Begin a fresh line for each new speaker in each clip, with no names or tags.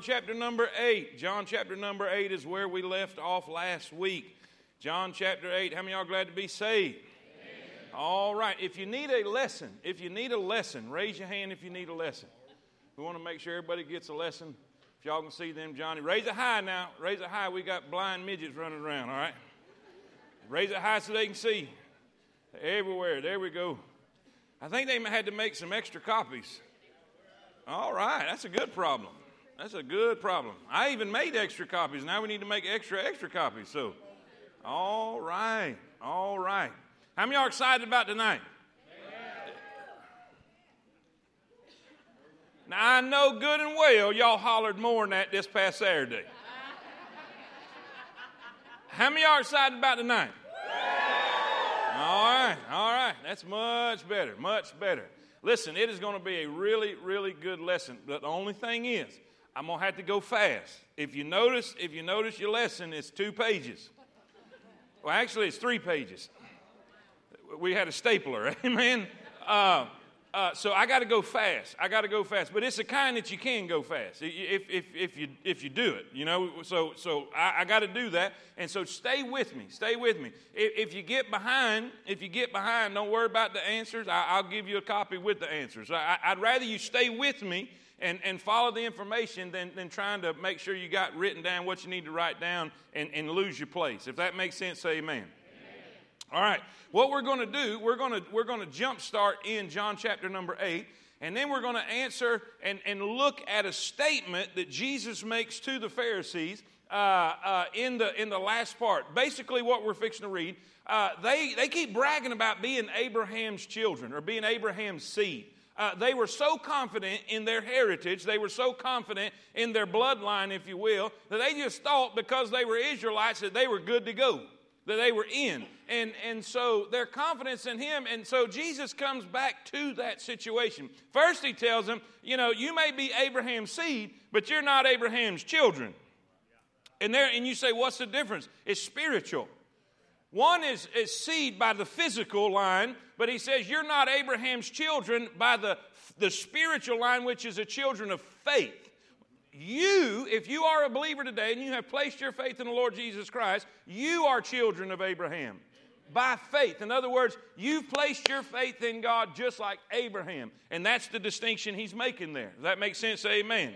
chapter number 8. John chapter number 8 is where we left off last week. John chapter 8. How many of y'all glad to be saved? Amen. All right. If you need a lesson, if you need a lesson, raise your hand if you need a lesson. We want to make sure everybody gets a lesson. If y'all can see them, Johnny, raise it high now. Raise it high. We got blind midgets running around, all right? Raise it high so they can see. Everywhere. There we go. I think they had to make some extra copies. All right. That's a good problem. That's a good problem. I even made extra copies. Now we need to make extra, extra copies. So, all right, all right. How many are excited about tonight? Now, I know good and well y'all hollered more than that this past Saturday. How many are excited about tonight? All right, all right. That's much better, much better. Listen, it is going to be a really, really good lesson. But the only thing is, I'm to have to go fast. If you notice, if you notice your lesson, it's two pages. Well, actually, it's three pages. We had a stapler, amen. Uh, uh, so I got to go fast. I got to go fast, but it's the kind that you can go fast if, if, if you if you do it. You know, so so I, I got to do that, and so stay with me. Stay with me. If, if, you get behind, if you get behind, don't worry about the answers. I, will give you a copy with the answers. I, I'd rather you stay with me and, and follow the information than, than trying to make sure you got written down what you need to write down and, and lose your place. If that makes sense, say amen. All right. What we're going to do, we're going to we're going to jump start in John chapter number 8 and then we're going to answer and, and look at a statement that Jesus makes to the Pharisees uh, uh, in, the, in the last part. Basically, what we're fixing to read, uh, they, they keep bragging about being Abraham's children or being Abraham's seed uh, they were so confident in their heritage, they were so confident in their bloodline, if you will, that they just thought because they were Israelites that they were good to go, that they were in. And, and so their confidence in him, and so Jesus comes back to that situation. First, he tells them, you know, you may be Abraham's seed, but you're not Abraham's children. And there, and you say, what's the difference? It's spiritual. One is, is seed by the physical line, but he says you're not Abraham's children by the, the spiritual line, which is a children of faith. You, if you are a believer today and you have placed your faith in the Lord Jesus Christ, you are children of Abraham by faith. In other words, you've placed your faith in God just like Abraham. And that's the distinction he's making there. Does that make sense? Amen.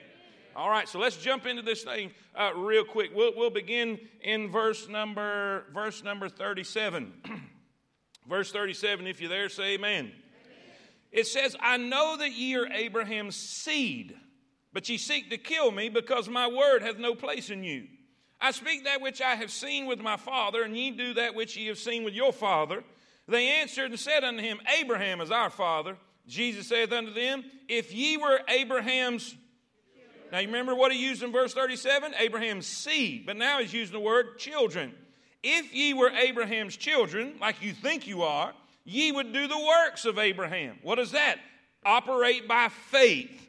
All right, so let's jump into this thing uh, real quick. We'll, we'll begin in verse number verse number 37. verse 37, if you're there, say amen. amen. It says, I know that ye are Abraham's seed, but ye seek to kill me because my word hath no place in you. I speak that which I have seen with my father, and ye do that which ye have seen with your father. They answered and said unto him, Abraham is our father. Jesus saith unto them, If ye were Abraham's now, you remember what he used in verse 37? Abraham's seed. But now he's using the word children. If ye were Abraham's children, like you think you are, ye would do the works of Abraham. What is that? Operate by faith.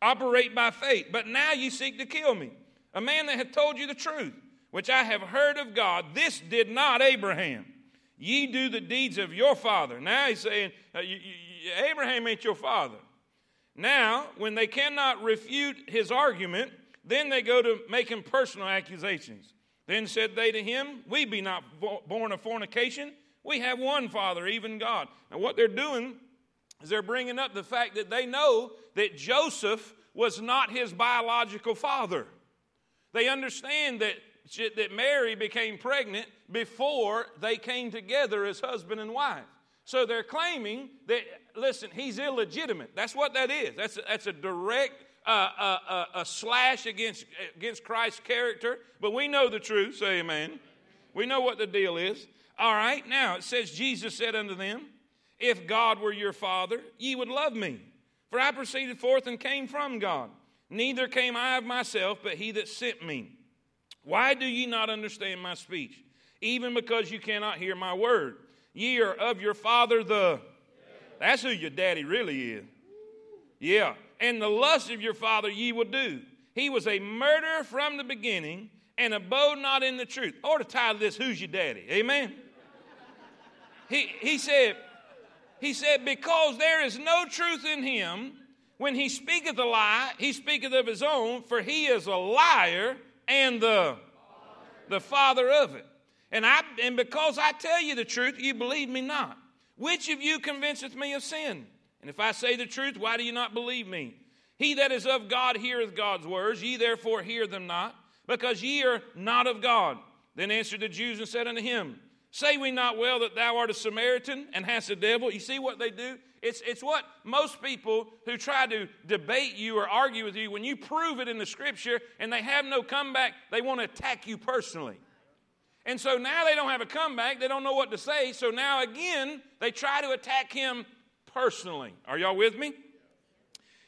Operate by faith. But now you seek to kill me, a man that hath told you the truth, which I have heard of God. This did not Abraham. Ye do the deeds of your father. Now he's saying, uh, Abraham ain't your father. Now, when they cannot refute his argument, then they go to making personal accusations. Then said they to him, We be not born of fornication. We have one Father, even God. Now, what they're doing is they're bringing up the fact that they know that Joseph was not his biological father. They understand that, that Mary became pregnant before they came together as husband and wife. So they're claiming that, listen, he's illegitimate. That's what that is. That's a, that's a direct uh, uh, a slash against, against Christ's character. But we know the truth. Say amen. We know what the deal is. All right, now it says, Jesus said unto them, If God were your father, ye would love me. For I proceeded forth and came from God. Neither came I of myself, but he that sent me. Why do ye not understand my speech? Even because you cannot hear my word. Ye are of your father the. That's who your daddy really is. Yeah. And the lust of your father ye will do. He was a murderer from the beginning and abode not in the truth. Or to title this, Who's Your Daddy? Amen. he, he said, he said, because there is no truth in him, when he speaketh a lie, he speaketh of his own, for he is a liar and the, the father of it. And, I, and because I tell you the truth, you believe me not. Which of you convinceth me of sin? And if I say the truth, why do you not believe me? He that is of God heareth God's words, ye therefore hear them not, because ye are not of God. Then answered the Jews and said unto him, Say we not well that thou art a Samaritan and hast a devil? You see what they do? It's, it's what most people who try to debate you or argue with you, when you prove it in the scripture and they have no comeback, they want to attack you personally. And so now they don't have a comeback, they don't know what to say, so now again, they try to attack him personally. Are y'all with me?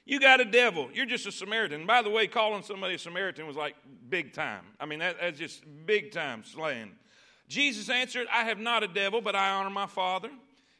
You got a devil. You're just a Samaritan. By the way, calling somebody a Samaritan was like big time. I mean, that, that's just big time slaying. Jesus answered, I have not a devil, but I honor my Father,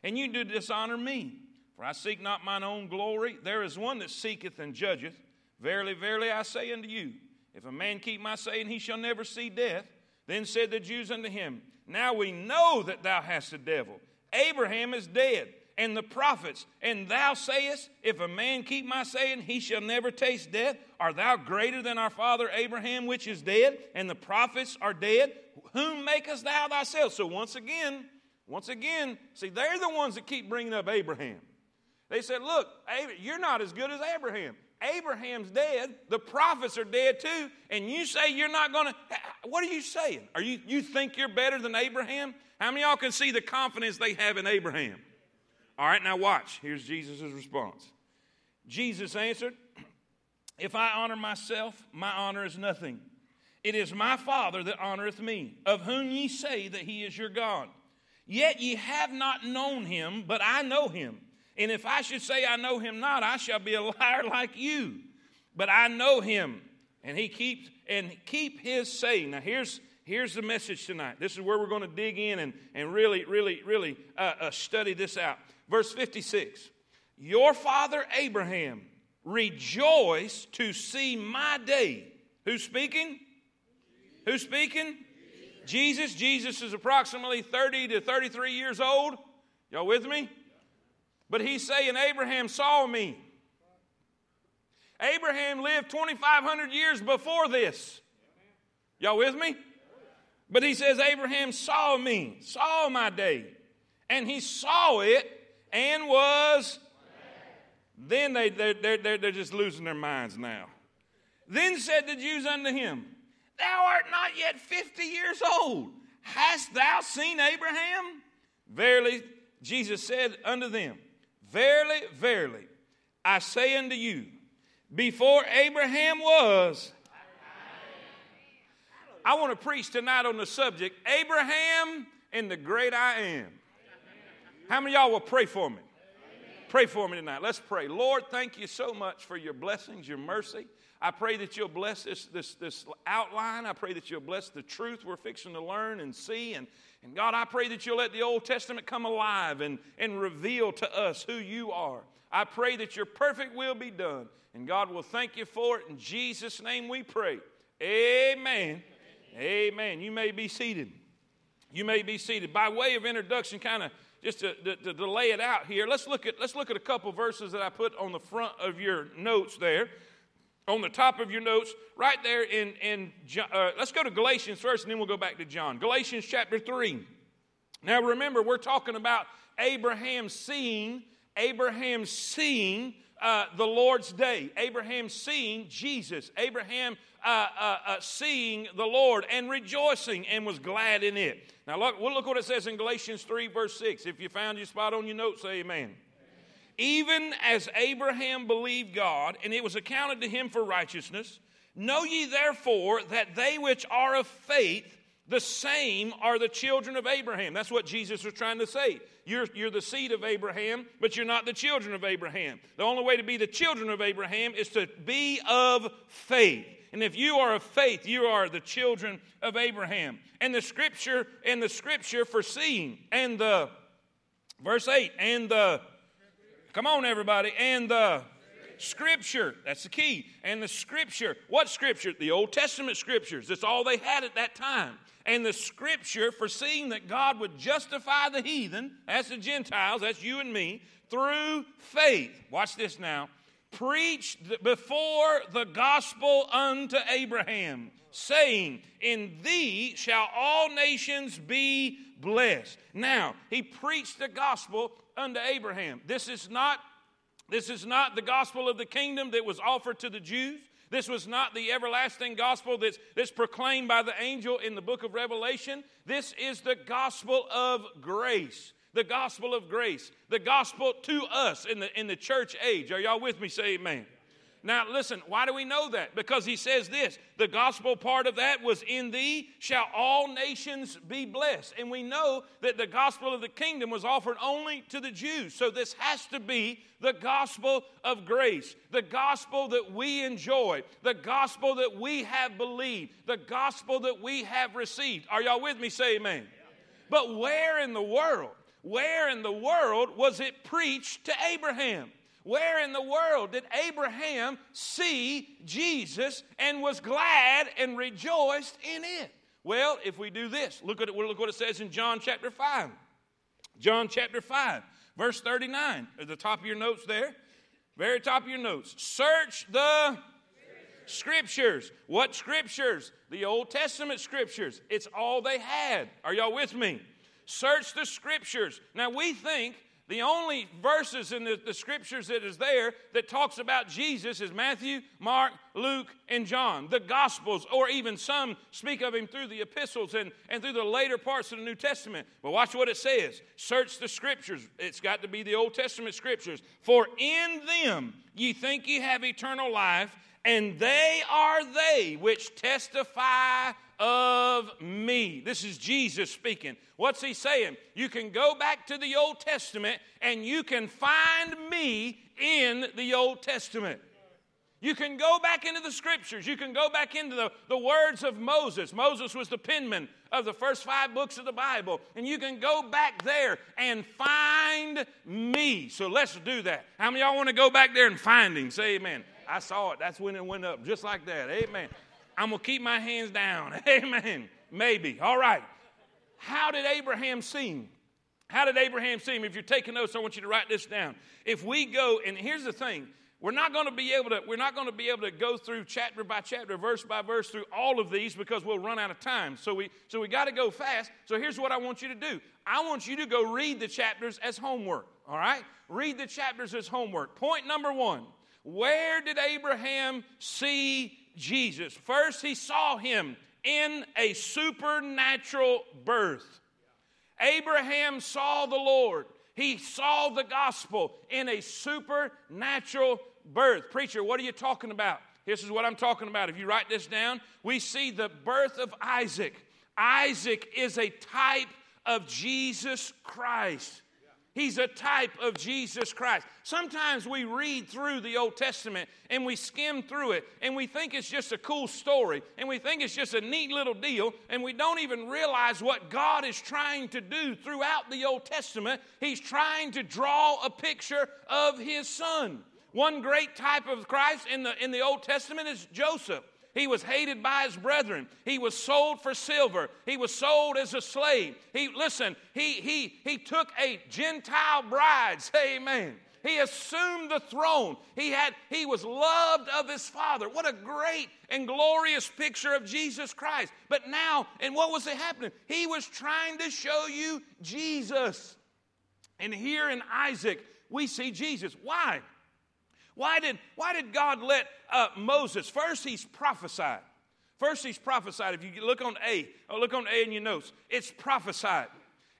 and you do dishonor me. For I seek not mine own glory. There is one that seeketh and judgeth. Verily, verily, I say unto you, if a man keep my saying, he shall never see death. Then said the Jews unto him, Now we know that thou hast a devil. Abraham is dead, and the prophets, and thou sayest, If a man keep my saying, he shall never taste death. Art thou greater than our father Abraham, which is dead, and the prophets are dead? Whom makest thou thyself? So once again, once again, see, they're the ones that keep bringing up Abraham. They said, Look, you're not as good as Abraham. Abraham's dead, the prophets are dead too, and you say you're not going to. What are you saying? Are you, you think you're better than Abraham? How many y'all can see the confidence they have in Abraham? All right, now watch. Here's Jesus' response. Jesus answered, If I honor myself, my honor is nothing. It is my Father that honoreth me, of whom ye say that he is your God. Yet ye have not known him, but I know him. And if I should say I know him not, I shall be a liar like you. But I know him, and he keeps and keep his saying. Now here's here's the message tonight. This is where we're going to dig in and, and really, really, really uh, uh, study this out. Verse 56 Your father Abraham rejoiced to see my day. Who's speaking? Who's speaking? Jesus. Jesus is approximately 30 to 33 years old. Y'all with me? But he's saying, Abraham saw me. Abraham lived 2,500 years before this. Y'all with me? But he says, Abraham saw me, saw my day. And he saw it and was. Then they, they're, they're, they're just losing their minds now. Then said the Jews unto him, Thou art not yet 50 years old. Hast thou seen Abraham? Verily, Jesus said unto them, Verily, verily, I say unto you, before Abraham was, I want to preach tonight on the subject Abraham and the great I am. How many y'all will pray for me? Pray for me tonight. Let's pray. Lord, thank you so much for your blessings, your mercy. I pray that you'll bless this, this, this outline. I pray that you'll bless the truth we're fixing to learn and see. And, and God, I pray that you'll let the Old Testament come alive and, and reveal to us who you are. I pray that your perfect will be done. And God will thank you for it. In Jesus' name we pray. Amen. Amen. You may be seated. You may be seated. By way of introduction, kind of just to, to, to, lay it out here, let's look, at, let's look at a couple verses that I put on the front of your notes there on the top of your notes, right there in, in uh, let's go to Galatians first and then we'll go back to John. Galatians chapter 3. Now remember, we're talking about Abraham seeing, Abraham seeing uh, the Lord's day, Abraham seeing Jesus, Abraham uh, uh, uh seeing the Lord and rejoicing and was glad in it. Now look, we'll look what it says in Galatians 3, verse 6. If you found your spot on your notes, say amen even as Abraham believed God, and it was accounted to him for righteousness. Know ye therefore that they which are of faith, the same are the children of Abraham. That's what Jesus was trying to say. You're, you're the seed of Abraham, but you're not the children of Abraham. The only way to be the children of Abraham is to be of faith. And if you are of faith, you are the children of Abraham. And the scripture, and the scripture foreseeing, and the verse 8, and the Come on, everybody. And the scripture. That's the key. And the scripture. What scripture? The Old Testament scriptures. That's all they had at that time. And the scripture foreseeing that God would justify the heathen, that's the Gentiles, that's you and me, through faith. Watch this now. preached before the gospel unto Abraham, saying, In thee shall all nations be blessed. Now, he preached the gospel unto Abraham. This is not this is not the gospel of the kingdom that was offered to the Jews. This was not the everlasting gospel that's, that's proclaimed by the angel in the book of Revelation. This is the gospel of grace. The gospel of grace. The gospel to us in the, in the church age. Are y'all with me? Say amen. Now, listen, why do we know that? Because he says this the gospel part of that was, In thee shall all nations be blessed. And we know that the gospel of the kingdom was offered only to the Jews. So this has to be the gospel of grace, the gospel that we enjoy, the gospel that we have believed, the gospel that we have received. Are y'all with me? Say amen. But where in the world, where in the world was it preached to Abraham? Where in the world did Abraham see Jesus and was glad and rejoiced in it? Well, if we do this, look at look what it says in John chapter 5. John chapter 5, verse 39. At the top of your notes there. Very top of your notes. Search the scriptures. What scriptures? The Old Testament scriptures. It's all they had. Are y'all with me? Search the scriptures. Now we think the only verses in the, the, scriptures that is there that talks about Jesus is Matthew, Mark, Luke, and John. The Gospels, or even some speak of him through the epistles and, and through the later parts of the New Testament. But watch what it says Search the scriptures. It's got to be the Old Testament scriptures. For in them ye think ye have eternal life, and they are they which testify of me. This is Jesus speaking. What's he saying? You can go back to the Old Testament and you can find me in the Old Testament. You can go back into the scriptures. You can go back into the, the words of Moses. Moses was the penman of the first five books of the Bible. And you can go back there and find me. So let's do that. How many y'all want to go back there and find him? Say amen. I saw it. That's when it went up, just like that. Amen. I'm going to keep my hands down. Amen. Maybe. All right. How did Abraham see How did Abraham see him? If you're taking notes, I want you to write this down. If we go, and here's the thing, we're not going to be able to we're not going to be able to go through chapter by chapter verse by verse through all of these because we'll run out of time so we so we got to go fast so here's what i want you to do i want you to go read the chapters as homework all right read the chapters as homework point number one where did abraham see Jesus. First, he saw him in a supernatural birth. Abraham saw the Lord. He saw the gospel in a supernatural birth. Preacher, what are you talking about? This is what I'm talking about. If you write this down, we see the birth of Isaac. Isaac is a type of Jesus Christ. He's a type of Jesus Christ. Sometimes we read through the Old Testament and we skim through it and we think it's just a cool story and we think it's just a neat little deal and we don't even realize what God is trying to do throughout the Old Testament. He's trying to draw a picture of His Son. One great type of Christ in the, in the Old Testament is Joseph. He was hated by his brethren. He was sold for silver. He was sold as a slave. He listen, he he he took a Gentile bride. Say amen. He assumed the throne. He had he was loved of his father. What a great and glorious picture of Jesus Christ. But now, and what was it happening? He was trying to show you Jesus. And here in Isaac, we see Jesus. Why? Why did, why did God let uh, Moses? First, he's prophesied. First, he's prophesied. If you look on A, or look on A in your notes, it's prophesied.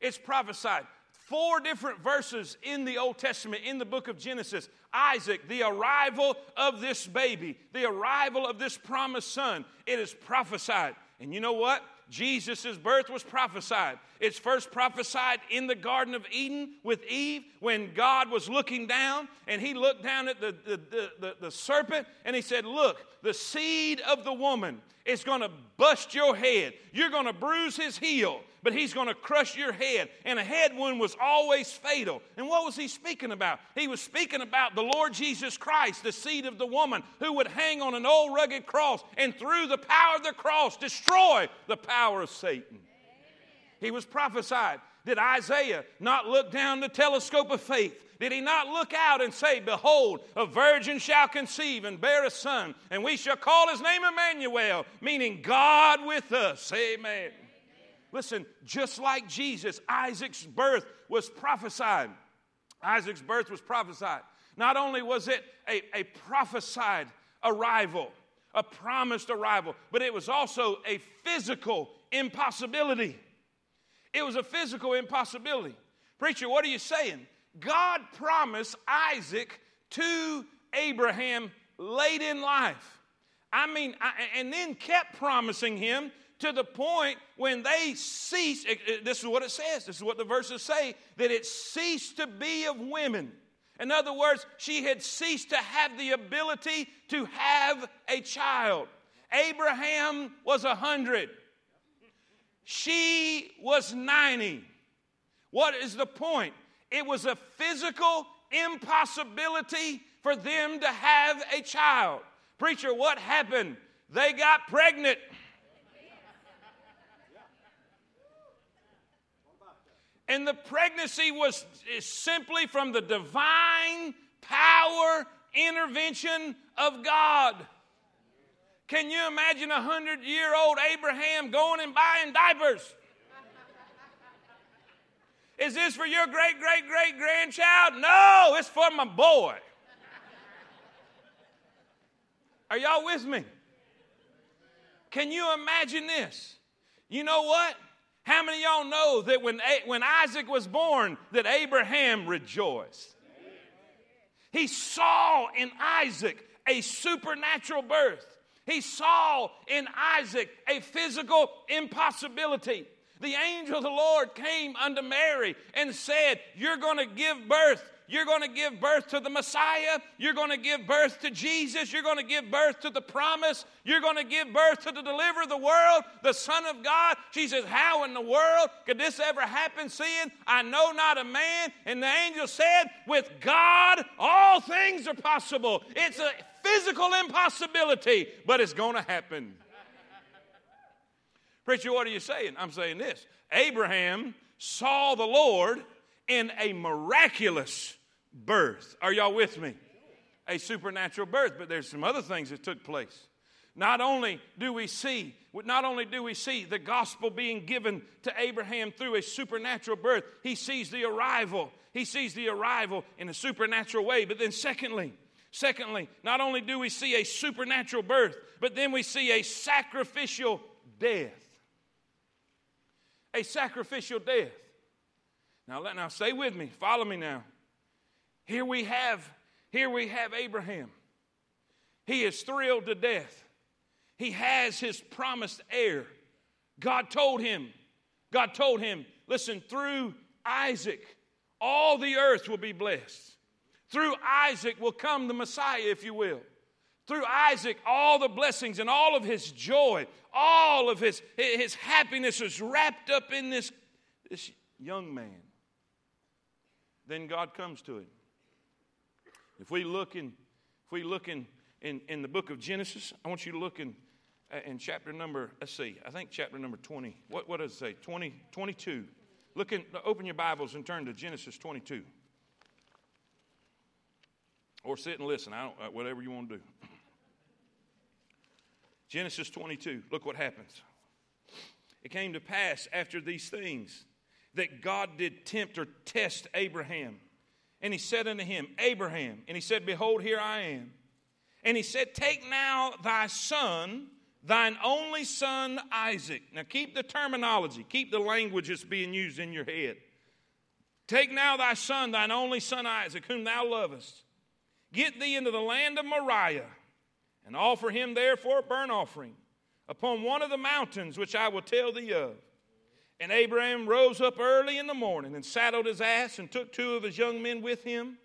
It's prophesied. Four different verses in the Old Testament, in the book of Genesis. Isaac, the arrival of this baby, the arrival of this promised son, it is prophesied. And you know what? Jesus' birth was prophesied. It's first prophesied in the Garden of Eden with Eve when God was looking down and he looked down at the, the, the, the, the serpent and he said, Look, the seed of the woman is going to bust your head. You're going to bruise his heel, but he's going to crush your head. And a head wound was always fatal. And what was he speaking about? He was speaking about the Lord Jesus Christ, the seed of the woman, who would hang on an old rugged cross and through the power of the cross destroy the power of Satan. He was prophesied. Did Isaiah not look down the telescope of faith Did he not look out and say, Behold, a virgin shall conceive and bear a son, and we shall call his name Emmanuel, meaning God with us? Amen. Listen, just like Jesus, Isaac's birth was prophesied. Isaac's birth was prophesied. Not only was it a, a prophesied arrival, a promised arrival, but it was also a physical impossibility. It was a physical impossibility. Preacher, what are you saying? God promised Isaac to Abraham late in life. I mean, I, and then kept promising him to the point when they ceased. This is what it says. This is what the verses say that it ceased to be of women. In other words, she had ceased to have the ability to have a child. Abraham was a hundred. She was 90. What is the point? It was a physical impossibility for them to have a child. Preacher, what happened? They got pregnant. And the pregnancy was simply from the divine power intervention of God. Can you imagine a hundred year old Abraham going and buying diapers? Is this for your great, great, great grandchild? No, it's for my boy. Are y'all with me? Can you imagine this? You know what? How many y'all know that when, when Isaac was born, that Abraham rejoiced? He saw in Isaac a supernatural birth. He saw in Isaac a physical impossibility. The angel of the Lord came unto Mary and said, You're going to give birth you're going to give birth to the Messiah. You're going to give birth to Jesus. You're going to give birth to the promise. You're going to give birth to the deliverer of the world, the Son of God. She says, How in the world could this ever happen, seeing I know not a man? And the angel said, With God, all things are possible. It's a physical impossibility, but it's going to happen. Preacher, what are you saying? I'm saying this Abraham saw the Lord in a miraculous birth. Are y'all with me? A supernatural birth, but there's some other things that took place. Not only do we see, not only do we see the gospel being given to Abraham through a supernatural birth, he sees the arrival. He sees the arrival in a supernatural way. But then secondly, secondly, not only do we see a supernatural birth, but then we see a sacrificial death. A sacrificial death. Now, let now stay with me. Follow me now. Here we have, here we have Abraham. He is thrilled to death. He has his promised heir. God told him, God told him, listen, through Isaac, all the earth will be blessed. Through Isaac will come the Messiah, if you will. Through Isaac, all the blessings and all of his joy, all of his, his happiness is wrapped up in this, this young man. Then God comes to him. If we look in, if we look in, in, in the book of Genesis, I want you to look in, uh, in chapter number, let's see, I think chapter number 20. What, what does it say? 20, 22. Look in, open your Bibles and turn to Genesis 22. Or sit and listen, I don't, uh, whatever you want to do. Genesis 22, look what happens. It came to pass after these things that God did tempt or test Abraham and he said unto him, Abraham. And he said, Behold, here I am. And he said, Take now thy son, thine only son Isaac. Now keep the terminology, keep the language that's being used in your head. Take now thy son, thine only son Isaac, whom thou lovest. Get thee into the land of Moriah, and offer him therefore a burnt offering upon one of the mountains which I will tell thee of. And Abraham rose up early in the morning and saddled his ass and took two of his young men with him.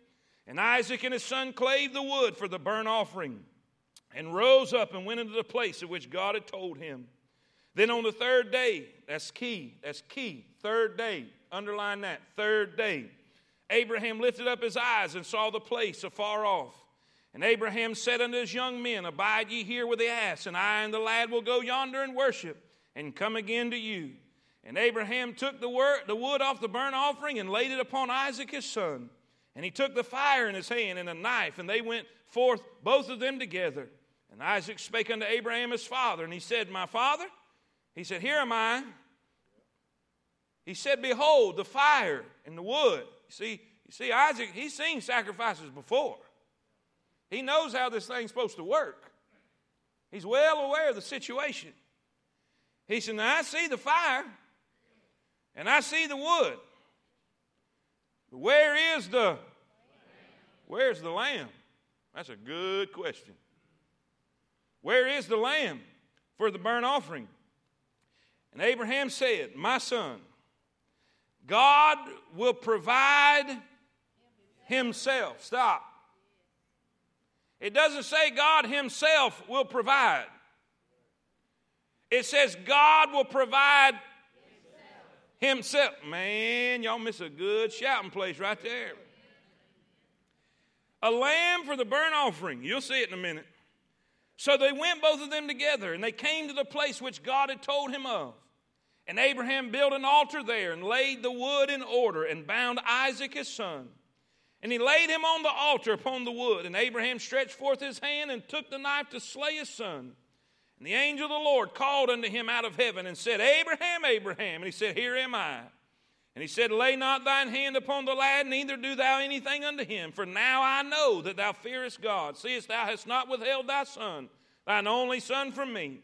And Isaac and his son clave the wood for the burnt offering and rose up and went into the place of which God had told him. Then on the third day, that's key, that's key, third day, underline that, third day, Abraham lifted up his eyes and saw the place afar off. And Abraham said unto his young men, Abide ye here with the ass, and I and the lad will go yonder and worship, and come again to you. And Abraham took the, wood off the burnt offering and laid it upon Isaac his son. And he took the fire in his hand and a knife, and they went forth, both of them together. And Isaac spake unto Abraham his father, and he said, My father? He said, Here am I. He said, Behold, the fire and the wood. You see, you see, Isaac, he's seen sacrifices before. He knows how this thing's supposed to work. He's well aware of the situation. He said, Now I see the fire and I see the wood. But where is the where's the lamb? That's a good question. Where is the lamb for the burnt offering? And Abraham said, My son, God will provide himself. Stop. It doesn't say God himself will provide. It says God will provide himself. Man, y'all miss a good shouting place right there. A lamb for the burnt offering. You'll see it in a minute. So they went both of them together, and they came to the place which God had told him of. And Abraham built an altar there and laid the wood in order and bound Isaac his son. And he laid him on the altar upon the wood. And Abraham stretched forth his hand and took the knife to slay his son. And the angel of the Lord called unto him out of heaven and said, Abraham, Abraham. And he said, Here am I. And he said, Lay not thine hand upon the lad, neither do thou anything unto him. For now I know that thou fearest God. Seest thou hast not withheld thy son, thine only son, from me.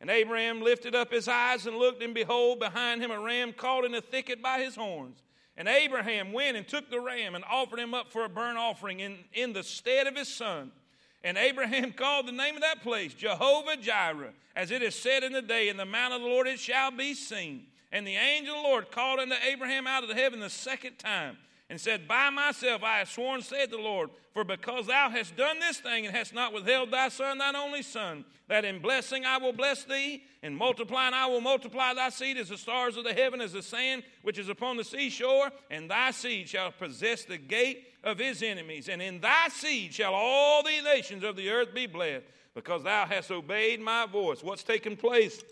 And Abraham lifted up his eyes and looked, and behold, behind him a ram caught in a thicket by his horns. And Abraham went and took the ram and offered him up for a burnt offering in, in the stead of his son. And Abraham called the name of that place Jehovah Jireh, as it is said in the day, In the mount of the Lord it shall be seen. And the angel of the Lord called unto Abraham out of the heaven the second time and said, By myself I have sworn, said the Lord, for because thou hast done this thing and hast not withheld thy son, thine only son, that in blessing I will bless thee, in multiplying I will multiply thy seed as the stars of the heaven, as the sand which is upon the seashore, and thy seed shall possess the gate of his enemies. And in thy seed shall all the nations of the earth be blessed, because thou hast obeyed my voice. What's taken place?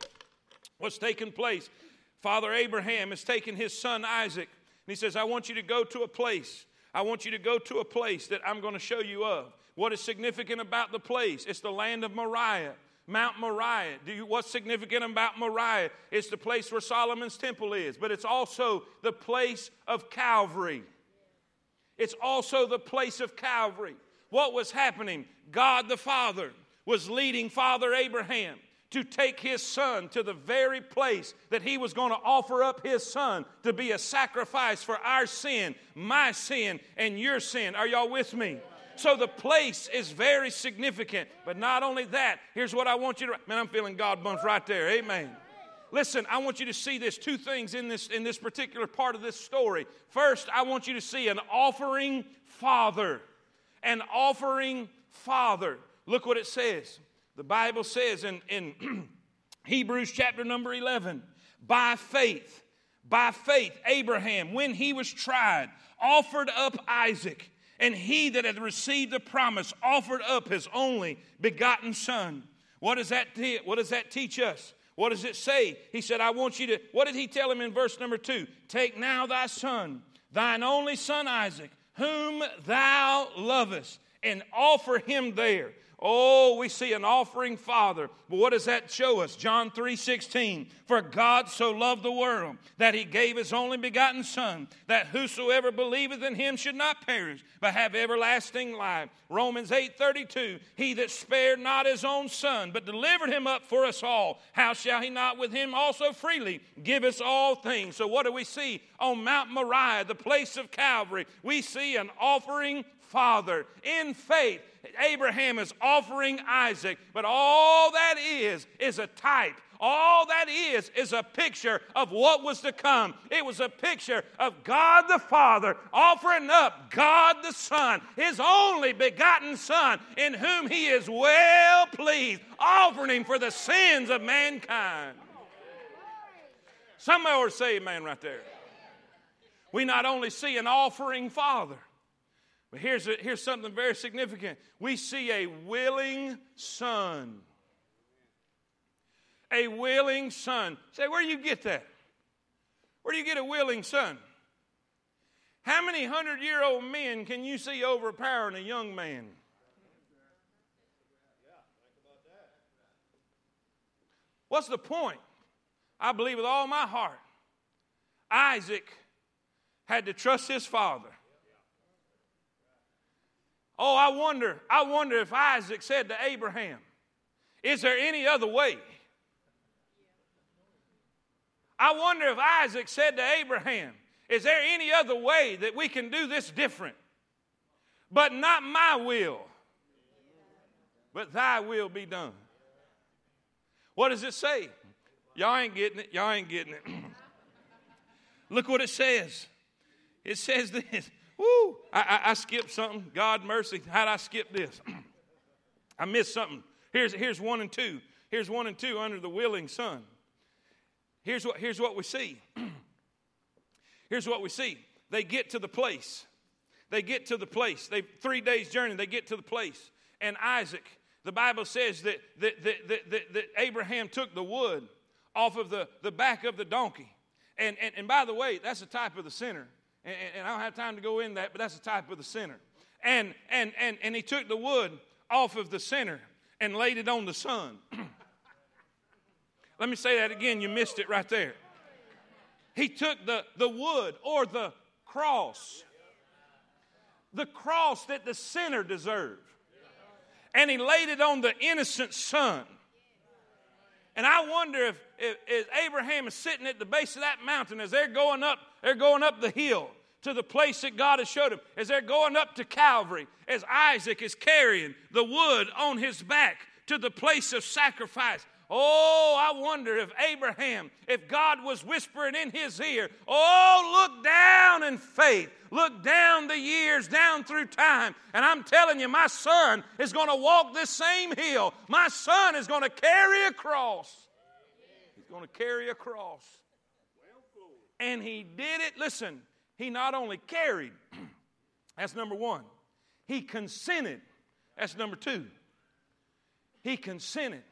What's taken place? Father Abraham has taken his son Isaac and he says, I want you to go to a place. I want you to go to a place that I'm going to show you of. What is significant about the place? It's the land of Moriah. Mount Moriah. Do you, what's significant about Moriah? It's the place where Solomon's temple is, but it's also the place of Calvary. It's also the place of Calvary. What was happening? God the Father was leading Father Abraham to take his son to the very place that he was going to offer up his son to be a sacrifice for our sin, my sin, and your sin. Are y'all with me? So the place is very significant. But not only that, here's what I want you to man, I'm feeling God bumps right there. Amen. Listen, I want you to see this two things in this in this particular part of this story. First, I want you to see an offering father. An offering father. Look what it says. The Bible says in, in Hebrews chapter number 11, by faith, by faith, Abraham, when he was tried, offered up Isaac, and he that had received the promise offered up his only begotten son. What does that, te- what does that teach us? What does it say? He said, I want you to, what did he tell him in verse number two? Take now thy son, thine only son Isaac, whom thou lovest, and offer him there. Oh, we see an offering father. But what does that show us? John 3 16. For God so loved the world that he gave his only begotten Son, that whosoever believeth in him should not perish, but have everlasting life. Romans 8 32. He that spared not his own Son, but delivered him up for us all, how shall he not with him also freely give us all things? So, what do we see on Mount Moriah, the place of Calvary? We see an offering father in faith Abraham is offering Isaac, but all that is is a type. All that is is a picture of what was to come. It was a picture of God the Father offering up God the Son, his only begotten Son, in whom he is well pleased, offering him for the sins of mankind. Somebody to say amen right there. We not only see an offering Father, but here's, a, here's something very significant we see a willing son. A willing son. Say, where do you get that? Where do you get a willing son? How many hundred year old men can you see overpowering a young man? What's the point? I believe with all my heart, Isaac had to trust his father. Oh, I wonder, I wonder if Isaac said to Abraham, Is there any other way? I wonder if Isaac said to Abraham, Is there any other way that we can do this different? But not my will, but thy will be done. What does it say? Y'all ain't getting it. Y'all ain't getting it. Look what it says. It says this. Woo! I, I, I skipped something. God mercy. How'd I skip this? I missed something. Here's, here's one and two. Here's one and two under the willing son. Here's what, here's what we see. here's what we see. They get to the place. They get to the place. They three days journey. They get to the place. And Isaac the Bible says that, that, that, that, that Abraham took the wood off of the, the back of the donkey. And, and, and by the way, that's a type of the sinner. And, and I don't have time to go in that, but that's the type of the sinner. And, and, and, and he took the wood off of the sinner and laid it on the son. Let me say that again. You missed it right there. He took the, the wood or the cross, the cross that the sinner deserved and he laid it on the innocent son. And I wonder if, if, if, Abraham is sitting at the base of that mountain as they're going up, they're going up the hill to the place that God has showed him, as they're going up to Calvary, as Isaac is carrying the wood on his back to the place of sacrifice. Oh, I wonder if Abraham, if God was whispering in his ear, Oh, look down in faith. Look down the years, down through time. And I'm telling you, my son is going to walk this same hill. My son is going to carry a cross. He's going to carry a cross. And he did it. Listen, he not only carried, that's number one, he consented. That's number two. He consented.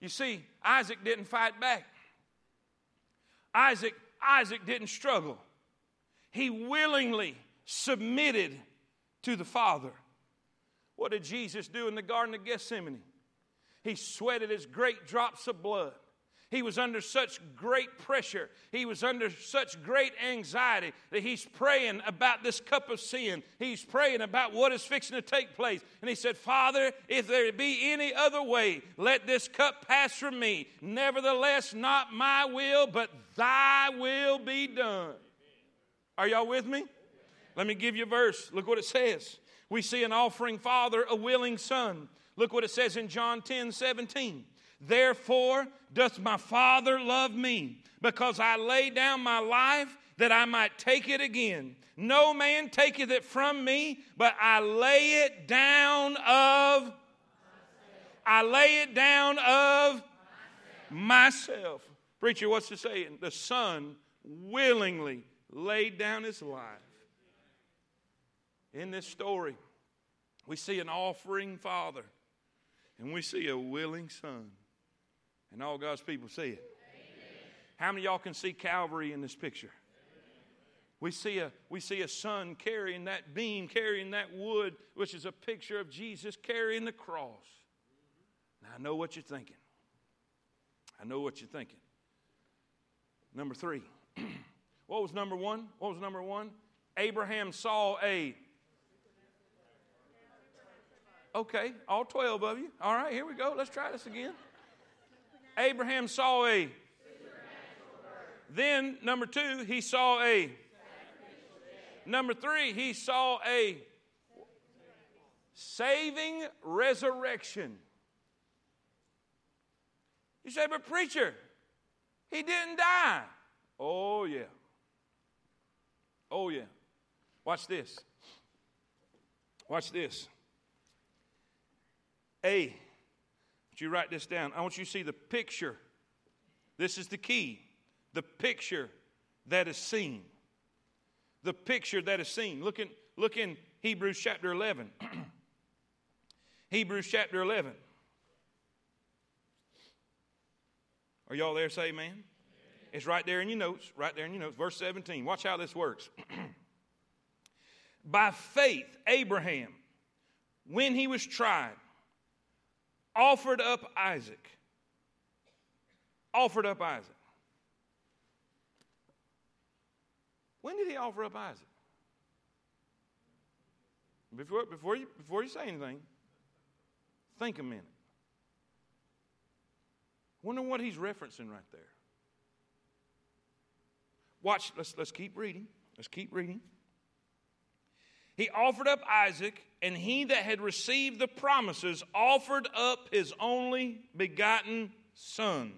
You see, Isaac didn't fight back. Isaac, Isaac didn't struggle. He willingly submitted to the Father. What did Jesus do in the Garden of Gethsemane? He sweated his great drops of blood. He was under such great pressure. He was under such great anxiety that he's praying about this cup of sin. He's praying about what is fixing to take place. And he said, Father, if there be any other way, let this cup pass from me. Nevertheless, not my will, but thy will be done. Are y'all with me? Let me give you a verse. Look what it says. We see an offering father, a willing son. Look what it says in John 10 17. Therefore doth my Father love me, because I lay down my life that I might take it again. No man taketh it from me, but I lay it down of I lay it down of myself. Preacher, what's it saying? The Son willingly laid down his life. In this story, we see an offering father and we see a willing son. And all God's people see it. Amen. How many y'all can see Calvary in this picture? We see, a, we see a son carrying that beam, carrying that wood, which is a picture of Jesus carrying the cross. Now, I know what you're thinking. I know what you're thinking. Number three. what was number one? What was number one? Abraham saw a. Okay, all 12 of you. All right, here we go. Let's try this again. Abraham saw a. Then, number two, he saw a. Number three, he saw a saving resurrection. You say, but preacher, he didn't die. Oh, yeah. Oh, yeah. Watch this. Watch this. A you write this down. I want you to see the picture. This is the key. The picture that is seen. The picture that is seen. Look in, look in Hebrews chapter 11. Hebrews chapter 11. Are y'all there? Say amen. It's right there in your notes. Right there in your notes. Verse 17. Watch how this works. By faith, Abraham, when he was tried, offered up Isaac. Offered up Isaac. When did he offer up Isaac? Before, before, you, before you say anything, think a minute. Wonder what he's referencing right there. Watch, let's, let's keep reading. Let's keep reading. He offered up Isaac, and he that had received the promises offered up his only begotten son,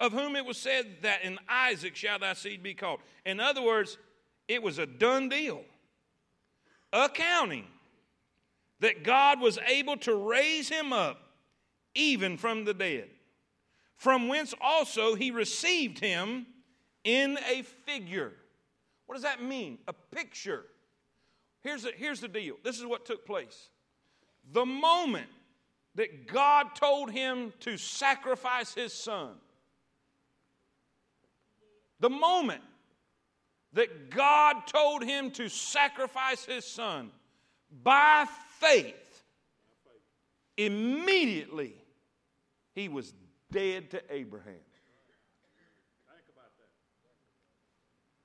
of whom it was said that in Isaac shall thy seed be called. In other words, it was a done deal, accounting that God was able to raise him up even from the dead, from whence also he received him in a figure. What does that mean? A picture. Here's the, here's the deal this is what took place. The moment that God told him to sacrifice his son, the moment that God told him to sacrifice his son, by faith, immediately he was dead to Abraham.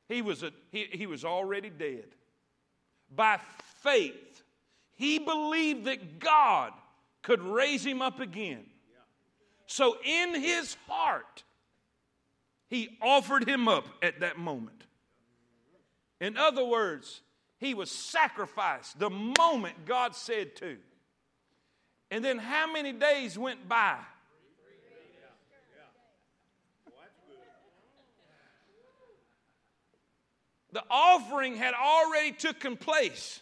He was, a, he, he was already dead. By faith, he believed that God could raise him up again. So, in his heart, he offered him up at that moment. In other words, he was sacrificed the moment God said to. And then, how many days went by the offering had already taken place.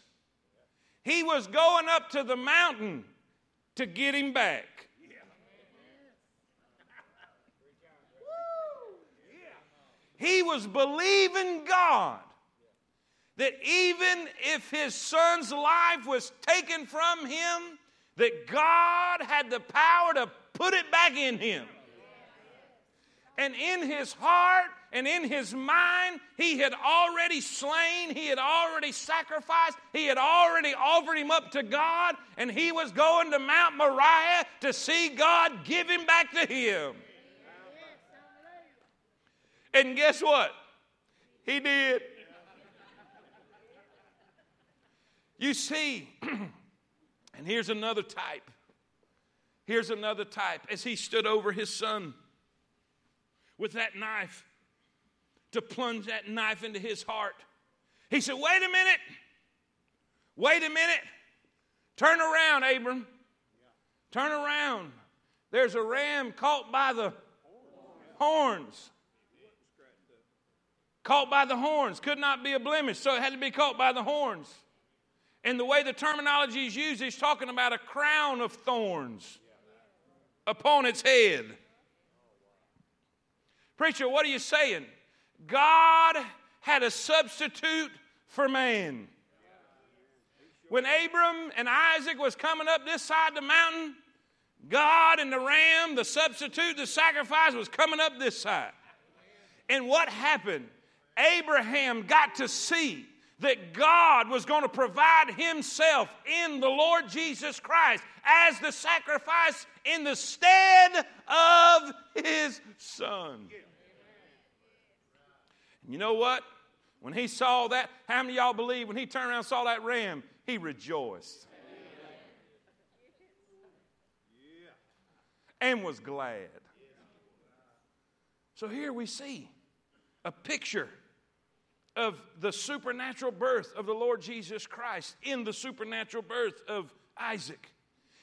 He was going up to the mountain to get him back. He was believing God that even if his son's life was taken from him, that God had the power to put it back in him. And in his heart, and in his mind, he had already slain, he had already sacrificed, he had already offered him up to God, and he was going to Mount Moriah to see God give him back to him. And guess what? He did. You see, and here's another type. Here's another type. As he stood over his son with that knife, to plunge that knife into his heart. He said, Wait a minute. Wait a minute. Turn around, Abram. Turn around. There's a ram caught by the horns. Caught by the horns. Could not be a blemish, so it had to be caught by the horns. And the way the terminology is used, he's talking about a crown of thorns upon its head. Preacher, what are you saying? God had a substitute for man. When Abram and Isaac was coming up this side the mountain, God and the ram, the substitute, the sacrifice was coming up this side. And what happened? Abraham got to see that God was going to provide himself in the Lord Jesus Christ as the sacrifice in the stead of his son. You know what? When he saw that, how many y'all believe when he turned around and saw that ram, he rejoiced and was glad. So here we see a picture of the supernatural birth of the Lord Jesus Christ in the supernatural birth of Isaac.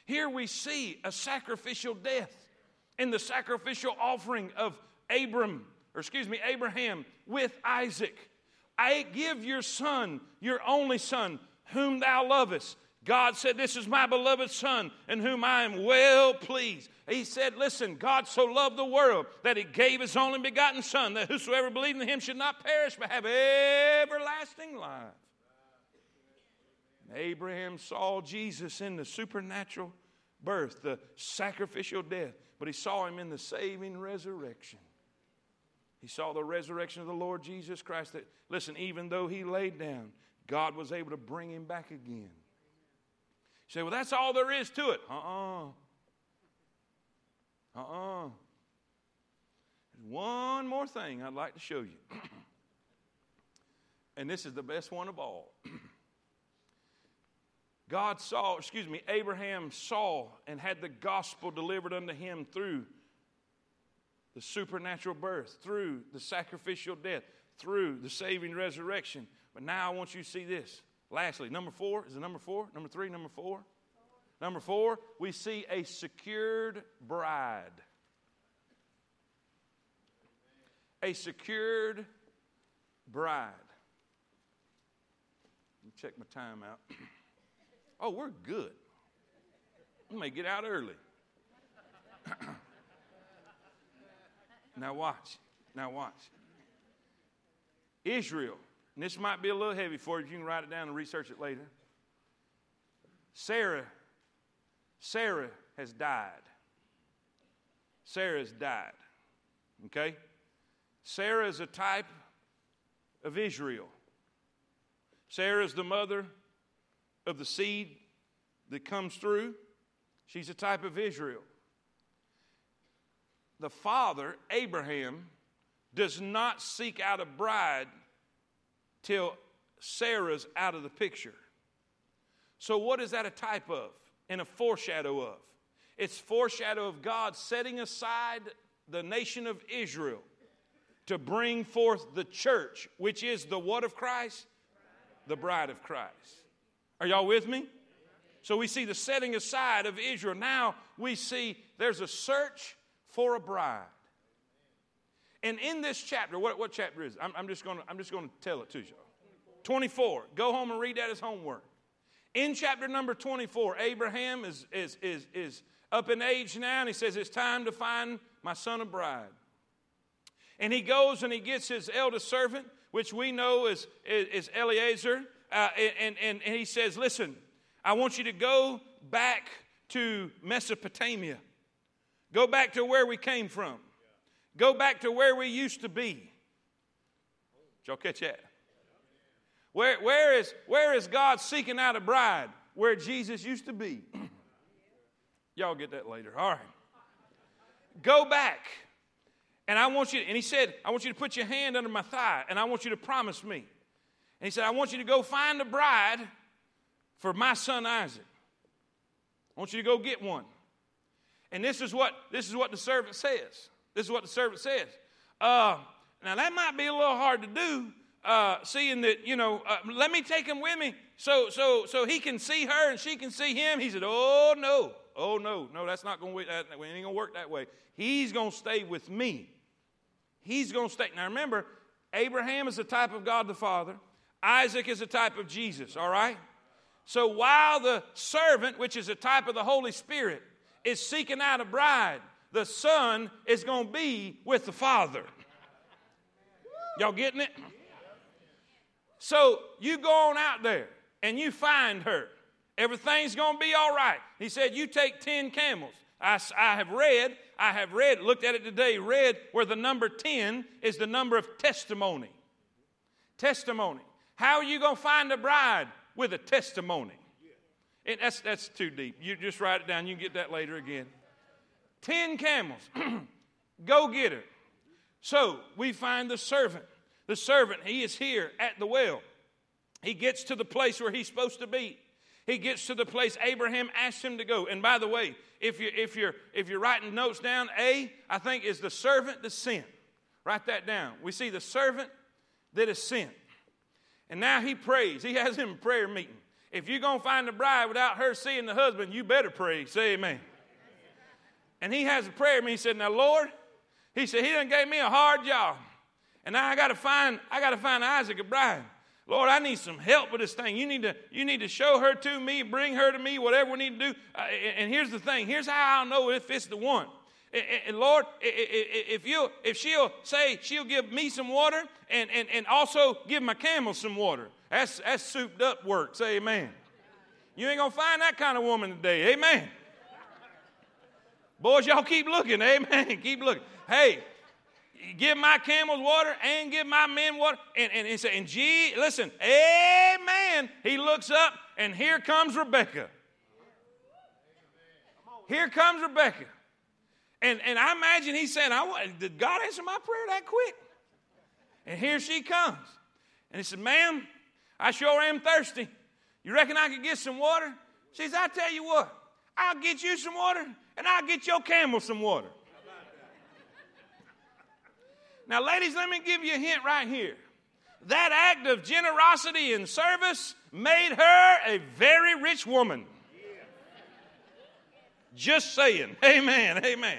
Here we see a sacrificial death in the sacrificial offering of Abram or excuse me, Abraham with Isaac. I give your son, your only son, whom thou lovest. God said, This is my beloved Son, in whom I am well pleased. He said, Listen, God so loved the world that he gave his only begotten Son, that whosoever believed in him should not perish but have everlasting life. And Abraham saw Jesus in the supernatural birth, the sacrificial death, but he saw him in the saving resurrection. He saw the resurrection of the Lord Jesus Christ. That, listen, even though he laid down God was able to bring him back again. You say, well, that's all there is to it. Uh uh-uh. uh. Uh uh. There's one more thing I'd like to show you. and this is the best one of all. God saw, excuse me, Abraham saw and had the gospel delivered unto him through the supernatural birth, through the sacrificial death, through the saving resurrection. But now I want you to see this. Lastly, number four is it number four? Number three, number four? Number four, we see a secured bride. A secured bride. Let me check my time out. Oh, we're good. We may get out early. now, watch. Now, watch. Israel, and this might be a little heavy for you. You can write it down and research it later. Sarah, Sarah has died. Sarah has died. Okay? Sarah is a type of Israel. Sarah is the mother of the seed that comes through. She's a type of Israel. The father, Abraham, does not seek out a bride till Sarah's out of the picture. So, what is that a type of and a foreshadow of? It's foreshadow of God setting aside the nation of Israel to bring forth the church, which is the what of Christ? The bride of Christ. Are y'all with me? So we see the setting aside of Israel. Now we see there's a search for a bride. And in this chapter, what, what chapter is it? I'm, I'm just going to tell it to you. 24. Go home and read that as homework. In chapter number 24, Abraham is, is, is, is up in age now, and he says, It's time to find my son a bride. And he goes and he gets his eldest servant, which we know is, is, is Eliezer, uh, and, and, and he says, Listen, I want you to go back to Mesopotamia. Go back to where we came from. Go back to where we used to be. Did y'all catch that? Where, where, is, where is God seeking out a bride? Where Jesus used to be. y'all get that later. All right. Go back. And I want you, and he said, I want you to put your hand under my thigh, and I want you to promise me and he said, I want you to go find a bride for my son Isaac. I want you to go get one. And this is what this is what the servant says. This is what the servant says. Uh, now that might be a little hard to do, uh, seeing that you know. Uh, let me take him with me, so so so he can see her and she can see him. He said, "Oh no, oh no, no, that's not going to. That ain't going to work that way. He's going to stay with me. He's going to stay." Now remember, Abraham is a type of God the Father. Isaac is a type of Jesus, all right? So while the servant, which is a type of the Holy Spirit, is seeking out a bride, the son is going to be with the father. Y'all getting it? So you go on out there and you find her. Everything's going to be all right. He said, You take 10 camels. I, I have read, I have read, looked at it today, read where the number 10 is the number of testimony. Testimony. How are you going to find a bride? With a testimony. And that's, that's too deep. You just write it down. You can get that later again. Ten camels. Go get her. So we find the servant. The servant, he is here at the well. He gets to the place where he's supposed to be. He gets to the place Abraham asked him to go. And by the way, if you if you're if you're writing notes down, A, I think is the servant that sent. Write that down. We see the servant that is sent. And now he prays. He has him prayer meeting. If you're going to find a bride without her seeing the husband, you better pray. Say amen. And he has a prayer meeting. He said, Now, Lord, he said, He done gave me a hard job. And now I gotta find, I gotta find Isaac a bride. Lord, I need some help with this thing. You need to, you need to show her to me, bring her to me, whatever we need to do. Uh, and here's the thing. Here's how I'll know if it's the one. And Lord, if you if she'll say she'll give me some water and, and, and also give my camel some water, that's that's souped up work. Say amen. You ain't gonna find that kind of woman today. Amen. Boys, y'all keep looking. Amen. Keep looking. Hey, give my camels water and give my men water. And, and he said, and gee, listen, amen. He looks up and here comes Rebecca. Here comes Rebecca. And, and I imagine he's saying, I, Did God answer my prayer that quick? And here she comes. And he said, Ma'am, I sure am thirsty. You reckon I could get some water? She says, I tell you what, I'll get you some water and I'll get your camel some water. Now, ladies, let me give you a hint right here. That act of generosity and service made her a very rich woman. Just saying. Amen. Amen.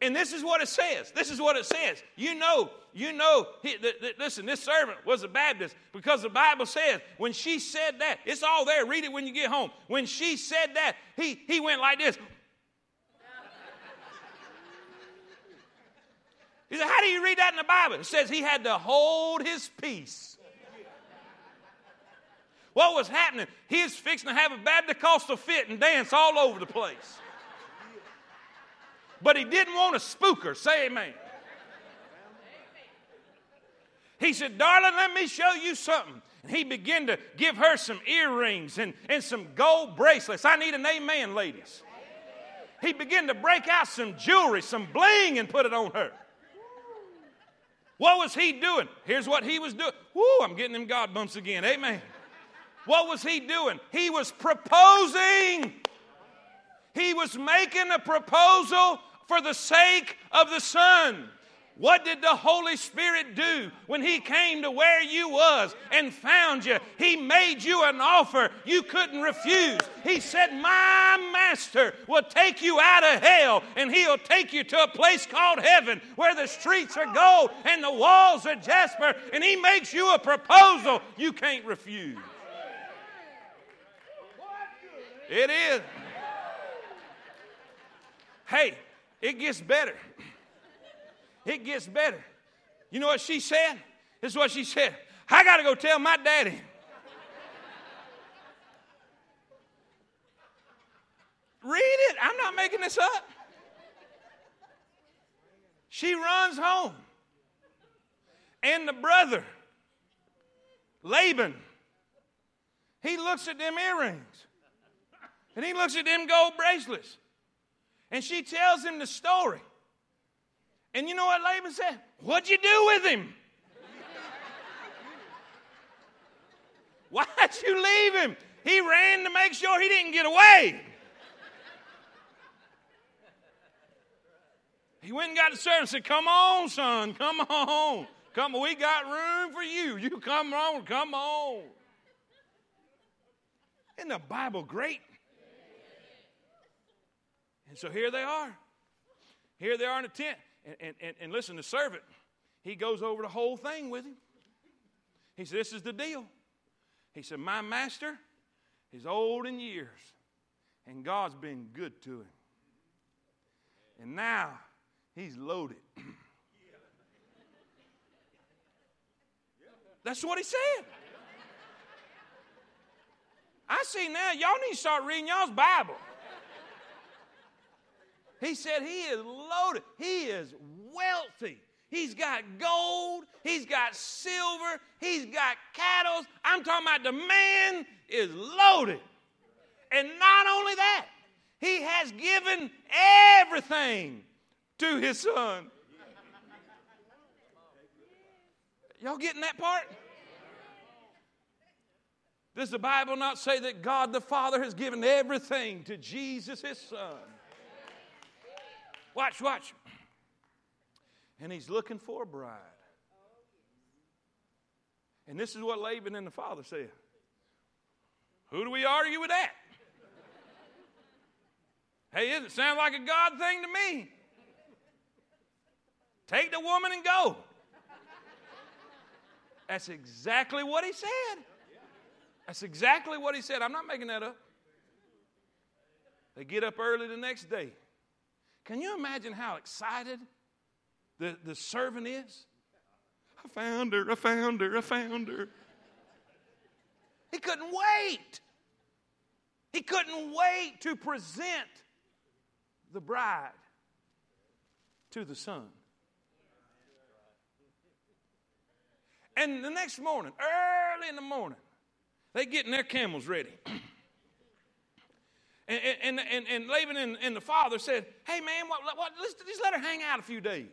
And this is what it says. This is what it says. You know, you know, he, th- th- listen, this servant was a Baptist because the Bible says when she said that, it's all there. Read it when you get home. When she said that, he, he went like this. He said, How do you read that in the Bible? It says he had to hold his peace. What was happening? He was fixing to have a Baptist fit and dance all over the place but he didn't want to spook her. Say amen. He said, Darling, let me show you something. And he began to give her some earrings and, and some gold bracelets. I need an amen, ladies. He began to break out some jewelry, some bling, and put it on her. What was he doing? Here's what he was doing. Woo, I'm getting them God bumps again. Amen. What was he doing? He was proposing. He was making a proposal for the sake of the Son. What did the Holy Spirit do when He came to where you was and found you? He made you an offer you couldn't refuse. He said, My Master will take you out of hell and He'll take you to a place called heaven where the streets are gold and the walls are jasper and He makes you a proposal you can't refuse. It is. Hey, it gets better. It gets better. You know what she said? This is what she said. I got to go tell my daddy. Read it. I'm not making this up. She runs home. And the brother, Laban, he looks at them earrings. And he looks at them gold bracelets. And she tells him the story. And you know what Laban said? What'd you do with him? Why'd you leave him? He ran to make sure he didn't get away. He went and got the servant and said, Come on, son, come on. Come on, we got room for you. You come on, come on. Isn't the Bible great? And so here they are. Here they are in a tent. And, and, and, and listen, the servant, he goes over the whole thing with him. He said, This is the deal. He said, My master is old in years, and God's been good to him. And now he's loaded. That's what he said. I see now, y'all need to start reading y'all's Bible. He said he is loaded. He is wealthy. He's got gold. He's got silver. He's got cattle. I'm talking about the man is loaded. And not only that, he has given everything to his son. Y'all getting that part? Does the Bible not say that God the Father has given everything to Jesus, his son? Watch, watch. And he's looking for a bride. And this is what Laban and the father said. Who do we argue with that? hey, it sound like a God thing to me. Take the woman and go. That's exactly what he said. That's exactly what he said. I'm not making that up. They get up early the next day. Can you imagine how excited the, the servant is? I found her, I found her, I found her. He couldn't wait. He couldn't wait to present the bride to the son. And the next morning, early in the morning, they getting their camels ready. and, and, and, and Laban and, and, the father said, Hey, man, what, what, let's just let her hang out a few days.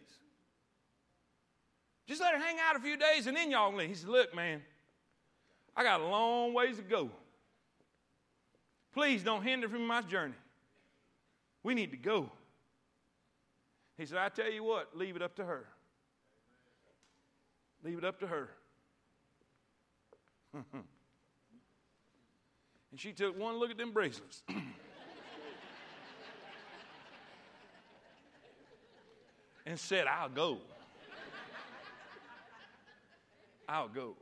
Just let her hang out a few days and then y'all leave. He said, Look, man, I got a long ways to go. Please don't hinder from my journey. We need to go. He said, I tell you what, leave it up to her. Leave it up to her. and she took one look at them bracelets. and said, I'll go. I'll go.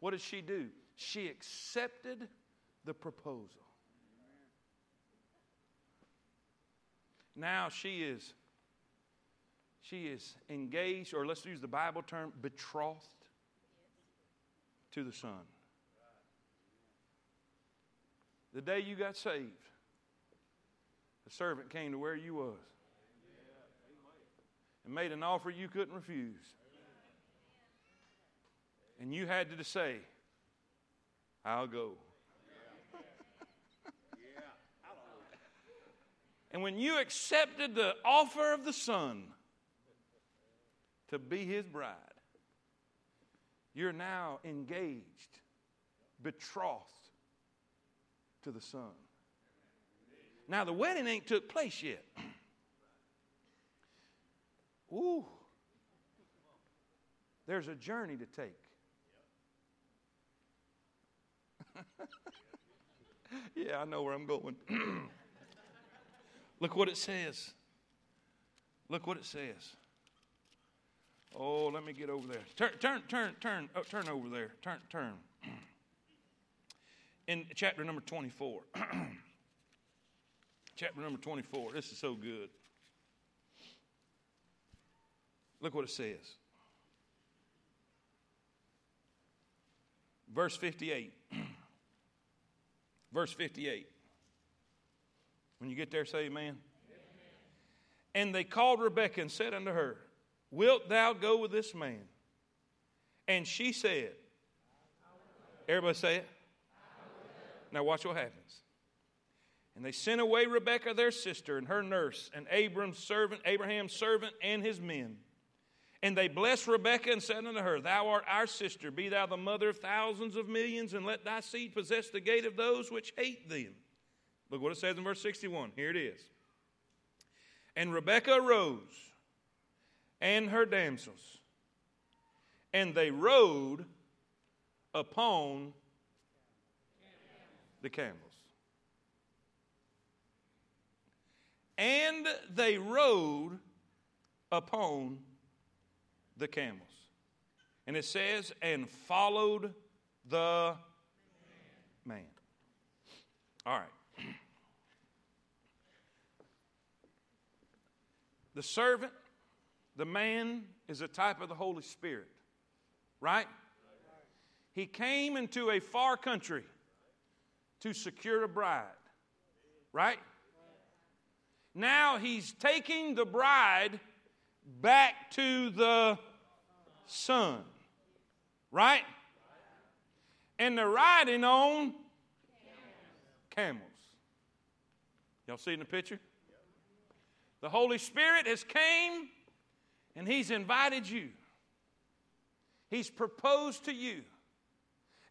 What did she do? She accepted the proposal. Now she is she is engaged, or let's use the Bible term, betrothed to the Son. The day you got saved, the servant came to where you was and made an offer you couldn't refuse. And you had to say, I'll go. and when you accepted the offer of the Son to be his bride, you're now engaged, betrothed to the Son. Now, the wedding ain't took place yet. Ooh. There's a journey to take. yeah, I know where I'm going. Look what it says. Look what it says. Oh, let me get over there. Turn, turn, turn, turn, oh, turn over there. Turn, turn. In chapter number 24. chapter number 24. This is so good. Look what it says. Verse 58. Verse 58. When you get there, say amen. amen. And they called Rebekah and said unto her, Wilt thou go with this man? And she said, Everybody say it. Now, watch what happens. And they sent away Rebekah, their sister, and her nurse, and Abram's servant, Abraham's servant, and his men. And they blessed Rebekah and said unto her, Thou art our sister, be thou the mother of thousands of millions, and let thy seed possess the gate of those which hate them. Look what it says in verse 61. Here it is. And Rebekah arose and her damsels, and they rode upon the camels. And they rode upon the camels. And it says, and followed the man. All right. The servant, the man, is a type of the Holy Spirit, right? He came into a far country to secure a bride, right? Now he's taking the bride back to the Son. right? And they're riding on camels. Y'all see in the picture? The Holy Spirit has came and he's invited you. He's proposed to you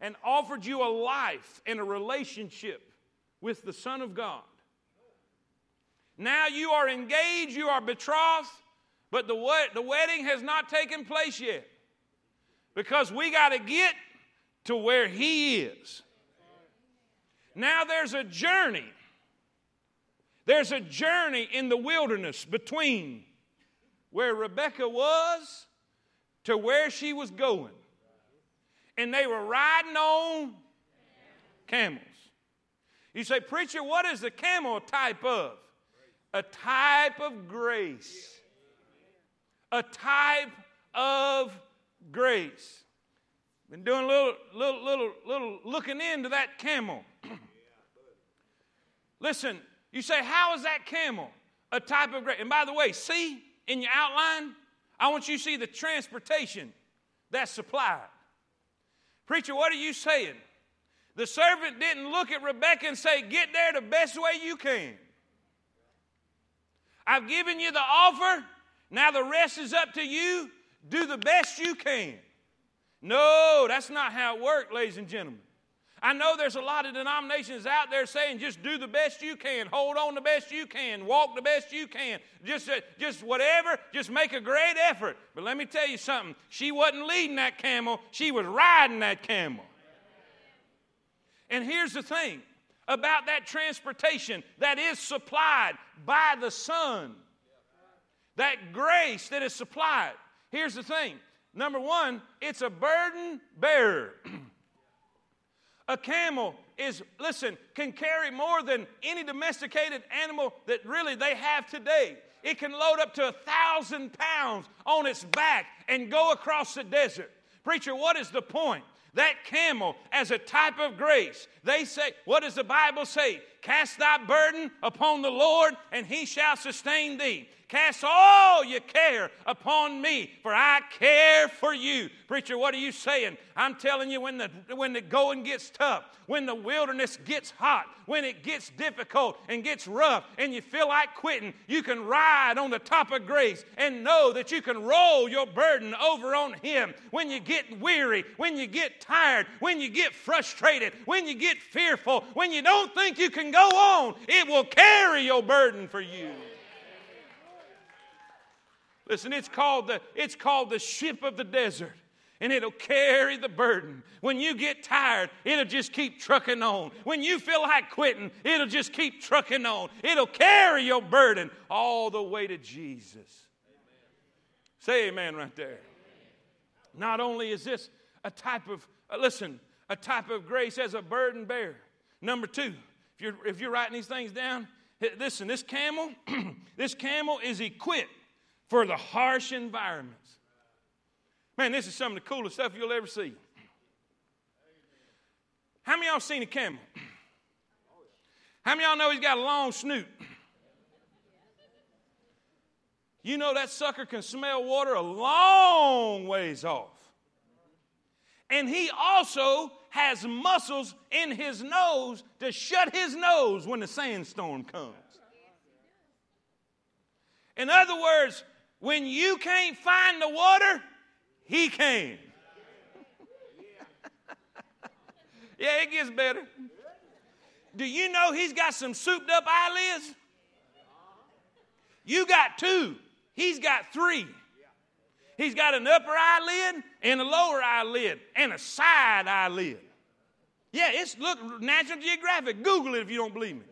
and offered you a life and a relationship with the Son of God. Now you are engaged, you are betrothed, but the, the wedding has not taken place yet because we got to get to where He is. Now there's a journey. There's a journey in the wilderness between where Rebecca was to where she was going. And they were riding on camels. You say, Preacher, what is the camel type of? A type of grace a type of grace. Been doing a little, little, little, little looking into that camel. Listen, you say, how is that camel? a type of grace. And by the way, see in your outline, I want you to see the transportation that's supplied. Preacher, what are you saying? The servant didn't look at Rebecca and say, Get there the best way you can. I've given you the offer. Now the rest is up to you. Do the best you can. No, that's not how it works, ladies and gentlemen. I know there's a lot of denominations out there saying just do the best you can, hold on the best you can, walk the best you can, just, uh, just whatever, just make a great effort. But let me tell you something she wasn't leading that camel, she was riding that camel. And here's the thing about that transportation that is supplied by the Son, that grace that is supplied. Here's the thing number one, it's a burden bearer. A camel is, listen, can carry more than any domesticated animal that really they have today. It can load up to a thousand pounds on its back and go across the desert. Preacher, what is the point? That camel as a type of grace. They say, what does the Bible say? Cast thy burden upon the Lord, and he shall sustain thee. Cast all your care upon me, for I care for you. Preacher, what are you saying? I'm telling you, when the, when the going gets tough, when the wilderness gets hot, when it gets difficult and gets rough, and you feel like quitting, you can ride on the top of grace and know that you can roll your burden over on Him. When you get weary, when you get tired, when you get frustrated, when you get fearful, when you don't think you can go on, it will carry your burden for you. Listen, it's called the, it's called the ship of the desert and it'll carry the burden. When you get tired, it'll just keep trucking on. When you feel like quitting, it'll just keep trucking on. It'll carry your burden all the way to Jesus. Amen. Say amen right there. Not only is this a type of, uh, listen, a type of grace as a burden bearer. Number two, if you're, if you're writing these things down, listen, this camel, this camel is equipped for the harsh environments. Man, this is some of the coolest stuff you'll ever see. How many y'all seen a camel? How many y'all know he's got a long snoot? You know that sucker can smell water a long ways off. And he also has muscles in his nose to shut his nose when the sandstorm comes. In other words, when you can't find the water, He can. yeah, it gets better. Do you know He's got some souped up eyelids? You got two, He's got three. He's got an upper eyelid and a lower eyelid and a side eyelid. Yeah, it's look National Geographic. Google it if you don't believe me.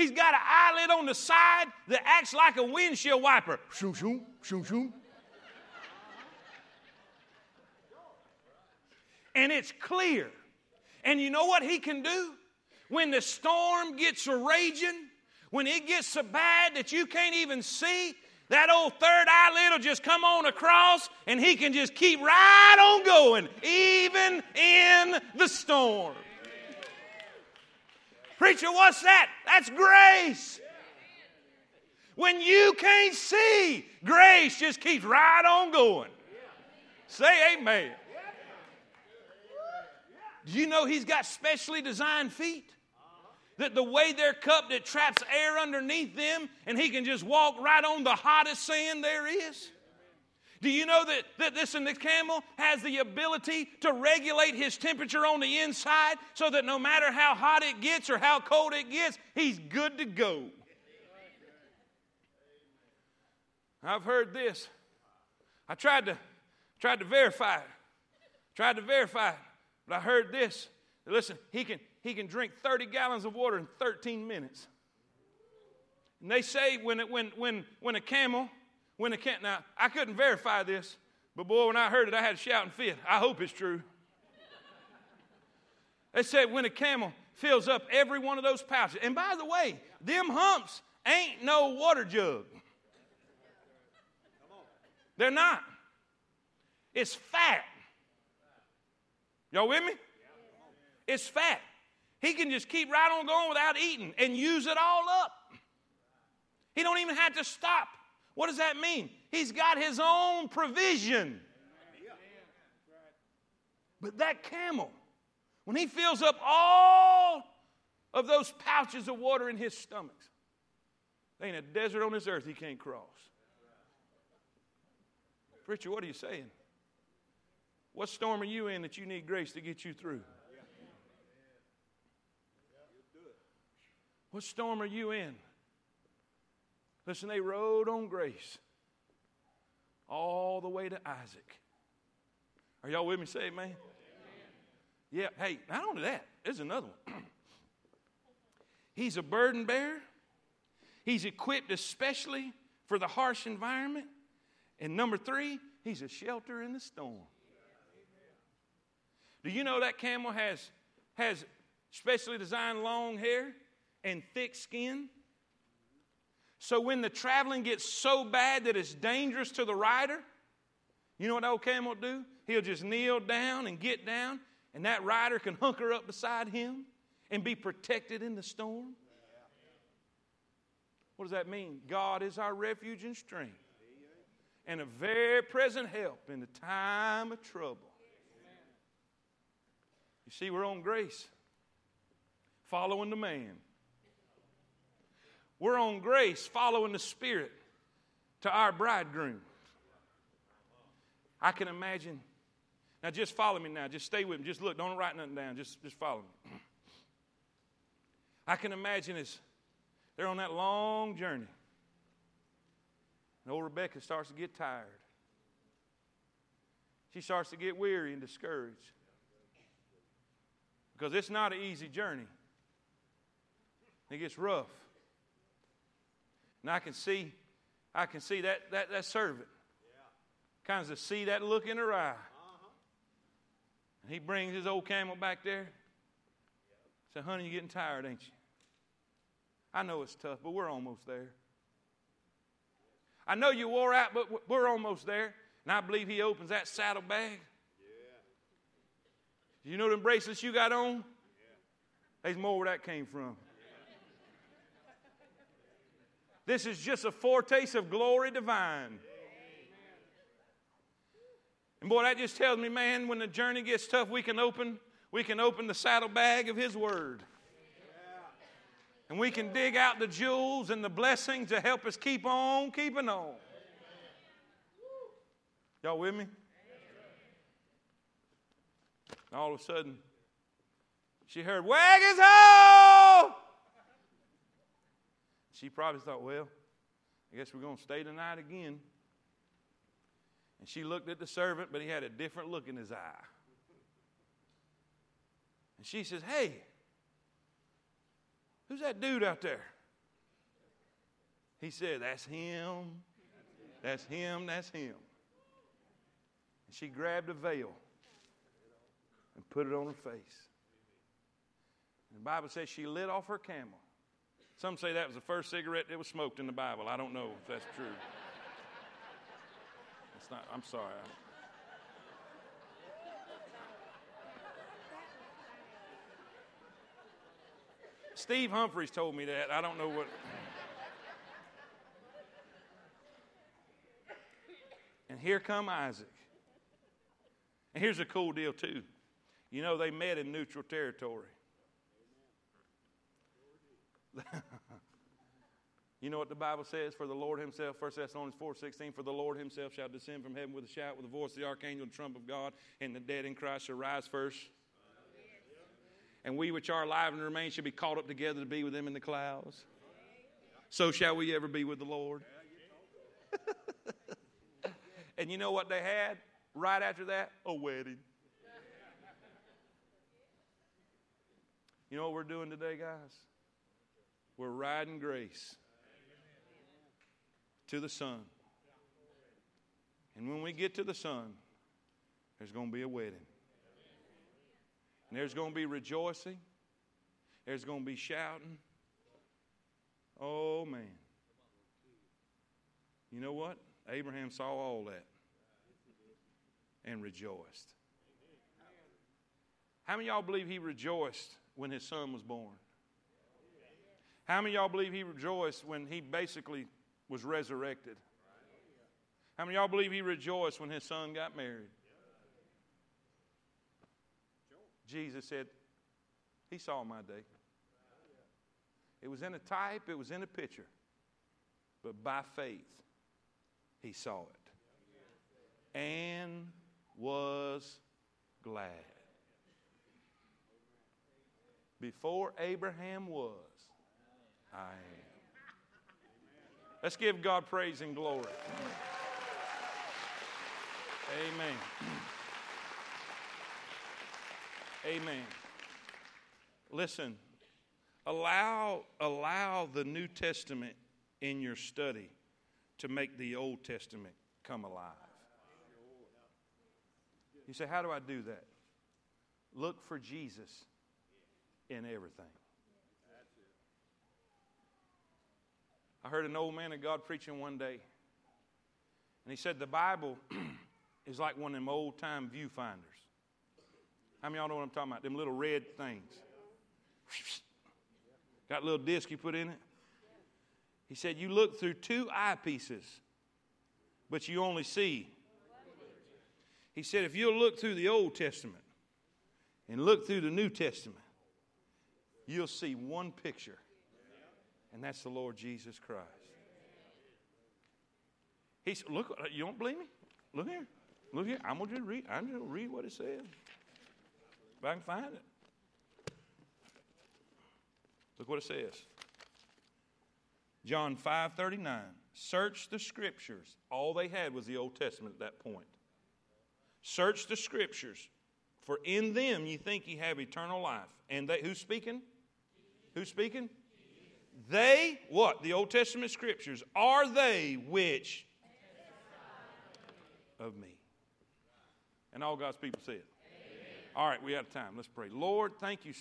He's got an eyelid on the side that acts like a windshield wiper. Shoom, shoom, shoom, shoom. And it's clear. And you know what he can do? When the storm gets raging, when it gets so bad that you can't even see, that old third eyelid will just come on across and he can just keep right on going, even in the storm. Preacher, what's that? That's grace. When you can't see, grace just keeps right on going. Say amen. Do you know he's got specially designed feet? That the way they're cupped, it traps air underneath them, and he can just walk right on the hottest sand there is. Do you know that, that this and the camel has the ability to regulate his temperature on the inside so that no matter how hot it gets or how cold it gets, he's good to go? I've heard this. I tried to tried to verify it. Tried to verify it. But I heard this. Listen, he can he can drink 30 gallons of water in 13 minutes. And they say when it, when when when a camel when the camp, now I couldn't verify this, but boy, when I heard it, I had a shouting fit. I hope it's true. They said when a camel fills up every one of those pouches, and by the way, them humps ain't no water jug. They're not. It's fat. Y'all with me? It's fat. He can just keep right on going without eating and use it all up. He don't even have to stop. What does that mean? He's got his own provision. But that camel, when he fills up all of those pouches of water in his stomach, there ain't a desert on this earth he can't cross. Preacher, what are you saying? What storm are you in that you need grace to get you through? What storm are you in? Listen, they rode on grace all the way to Isaac. Are y'all with me? Say amen. Yeah, hey, not only that, there's another one. He's a burden bearer. He's equipped especially for the harsh environment. And number three, he's a shelter in the storm. Do you know that camel has, has specially designed long hair and thick skin? So when the traveling gets so bad that it's dangerous to the rider, you know what old camel will do? He'll just kneel down and get down, and that rider can hunker up beside him and be protected in the storm. What does that mean? God is our refuge and strength and a very present help in the time of trouble. You see, we're on grace, following the man. We're on grace, following the Spirit to our bridegroom. I can imagine. Now, just follow me now. Just stay with me. Just look. Don't write nothing down. Just, just follow me. I can imagine as they're on that long journey. And old Rebecca starts to get tired. She starts to get weary and discouraged because it's not an easy journey. It gets rough. And I can see, I can see that, that, that servant. Kind of see that look in her eye. Uh-huh. And he brings his old camel back there. Said, honey, you're getting tired, ain't you? I know it's tough, but we're almost there. I know you wore out, but we're almost there. And I believe he opens that saddle saddlebag you know them bracelets you got on? There's more where that came from. This is just a foretaste of glory divine. And boy, that just tells me, man, when the journey gets tough, we can open, we can open the saddlebag of His Word. And we can dig out the jewels and the blessings to help us keep on keeping on. Y'all with me? And all of a sudden, she heard, Wag his! She probably thought, well, I guess we're going to stay tonight again. And she looked at the servant, but he had a different look in his eye. And she says, Hey, who's that dude out there? He said, That's him. That's him. That's him. And she grabbed a veil and put it on her face. And the Bible says she lit off her camel. Some say that was the first cigarette that was smoked in the Bible. I don't know if that's true. It's not, I'm sorry. Steve Humphreys told me that. I don't know what. And here come Isaac. And here's a cool deal, too. You know, they met in neutral territory. you know what the Bible says for the Lord Himself, 1 Thessalonians 4 16, for the Lord Himself shall descend from heaven with a shout, with the voice of the archangel and trump of God, and the dead in Christ shall rise first. And we which are alive and remain shall be caught up together to be with them in the clouds. So shall we ever be with the Lord. and you know what they had right after that? A wedding. You know what we're doing today, guys? We're riding grace to the Son. And when we get to the Son, there's going to be a wedding. And there's going to be rejoicing. There's going to be shouting. Oh, man. You know what? Abraham saw all that and rejoiced. How many y'all believe he rejoiced when his son was born? How many y'all believe he rejoiced when he basically was resurrected? How many y'all believe he rejoiced when his son got married? Jesus said, He saw my day. It was in a type, it was in a picture. But by faith, he saw it and was glad. Before Abraham was, I am. Let's give God praise and glory. Amen. Amen. Listen, allow, allow the New Testament in your study to make the Old Testament come alive. You say, How do I do that? Look for Jesus in everything. I heard an old man of God preaching one day, and he said the Bible is like one of them old time viewfinders. How many of y'all know what I'm talking about? Them little red things. Got a little disc you put in it. He said, You look through two eyepieces, but you only see. He said, If you'll look through the Old Testament and look through the New Testament, you'll see one picture, and that's the Lord Jesus Christ. He said, Look, uh, you don't believe me? Look here. Look here. I'm going to read. I'm going to read what it says. If I can find it. Look what it says. John 5:39. Search the scriptures. All they had was the Old Testament at that point. Search the scriptures, for in them you think you have eternal life. And they who's speaking? Who's speaking? They, what? The Old Testament scriptures, are they which of me? And all God's people say it. All right, we out of time. Let's pray. Lord, thank you.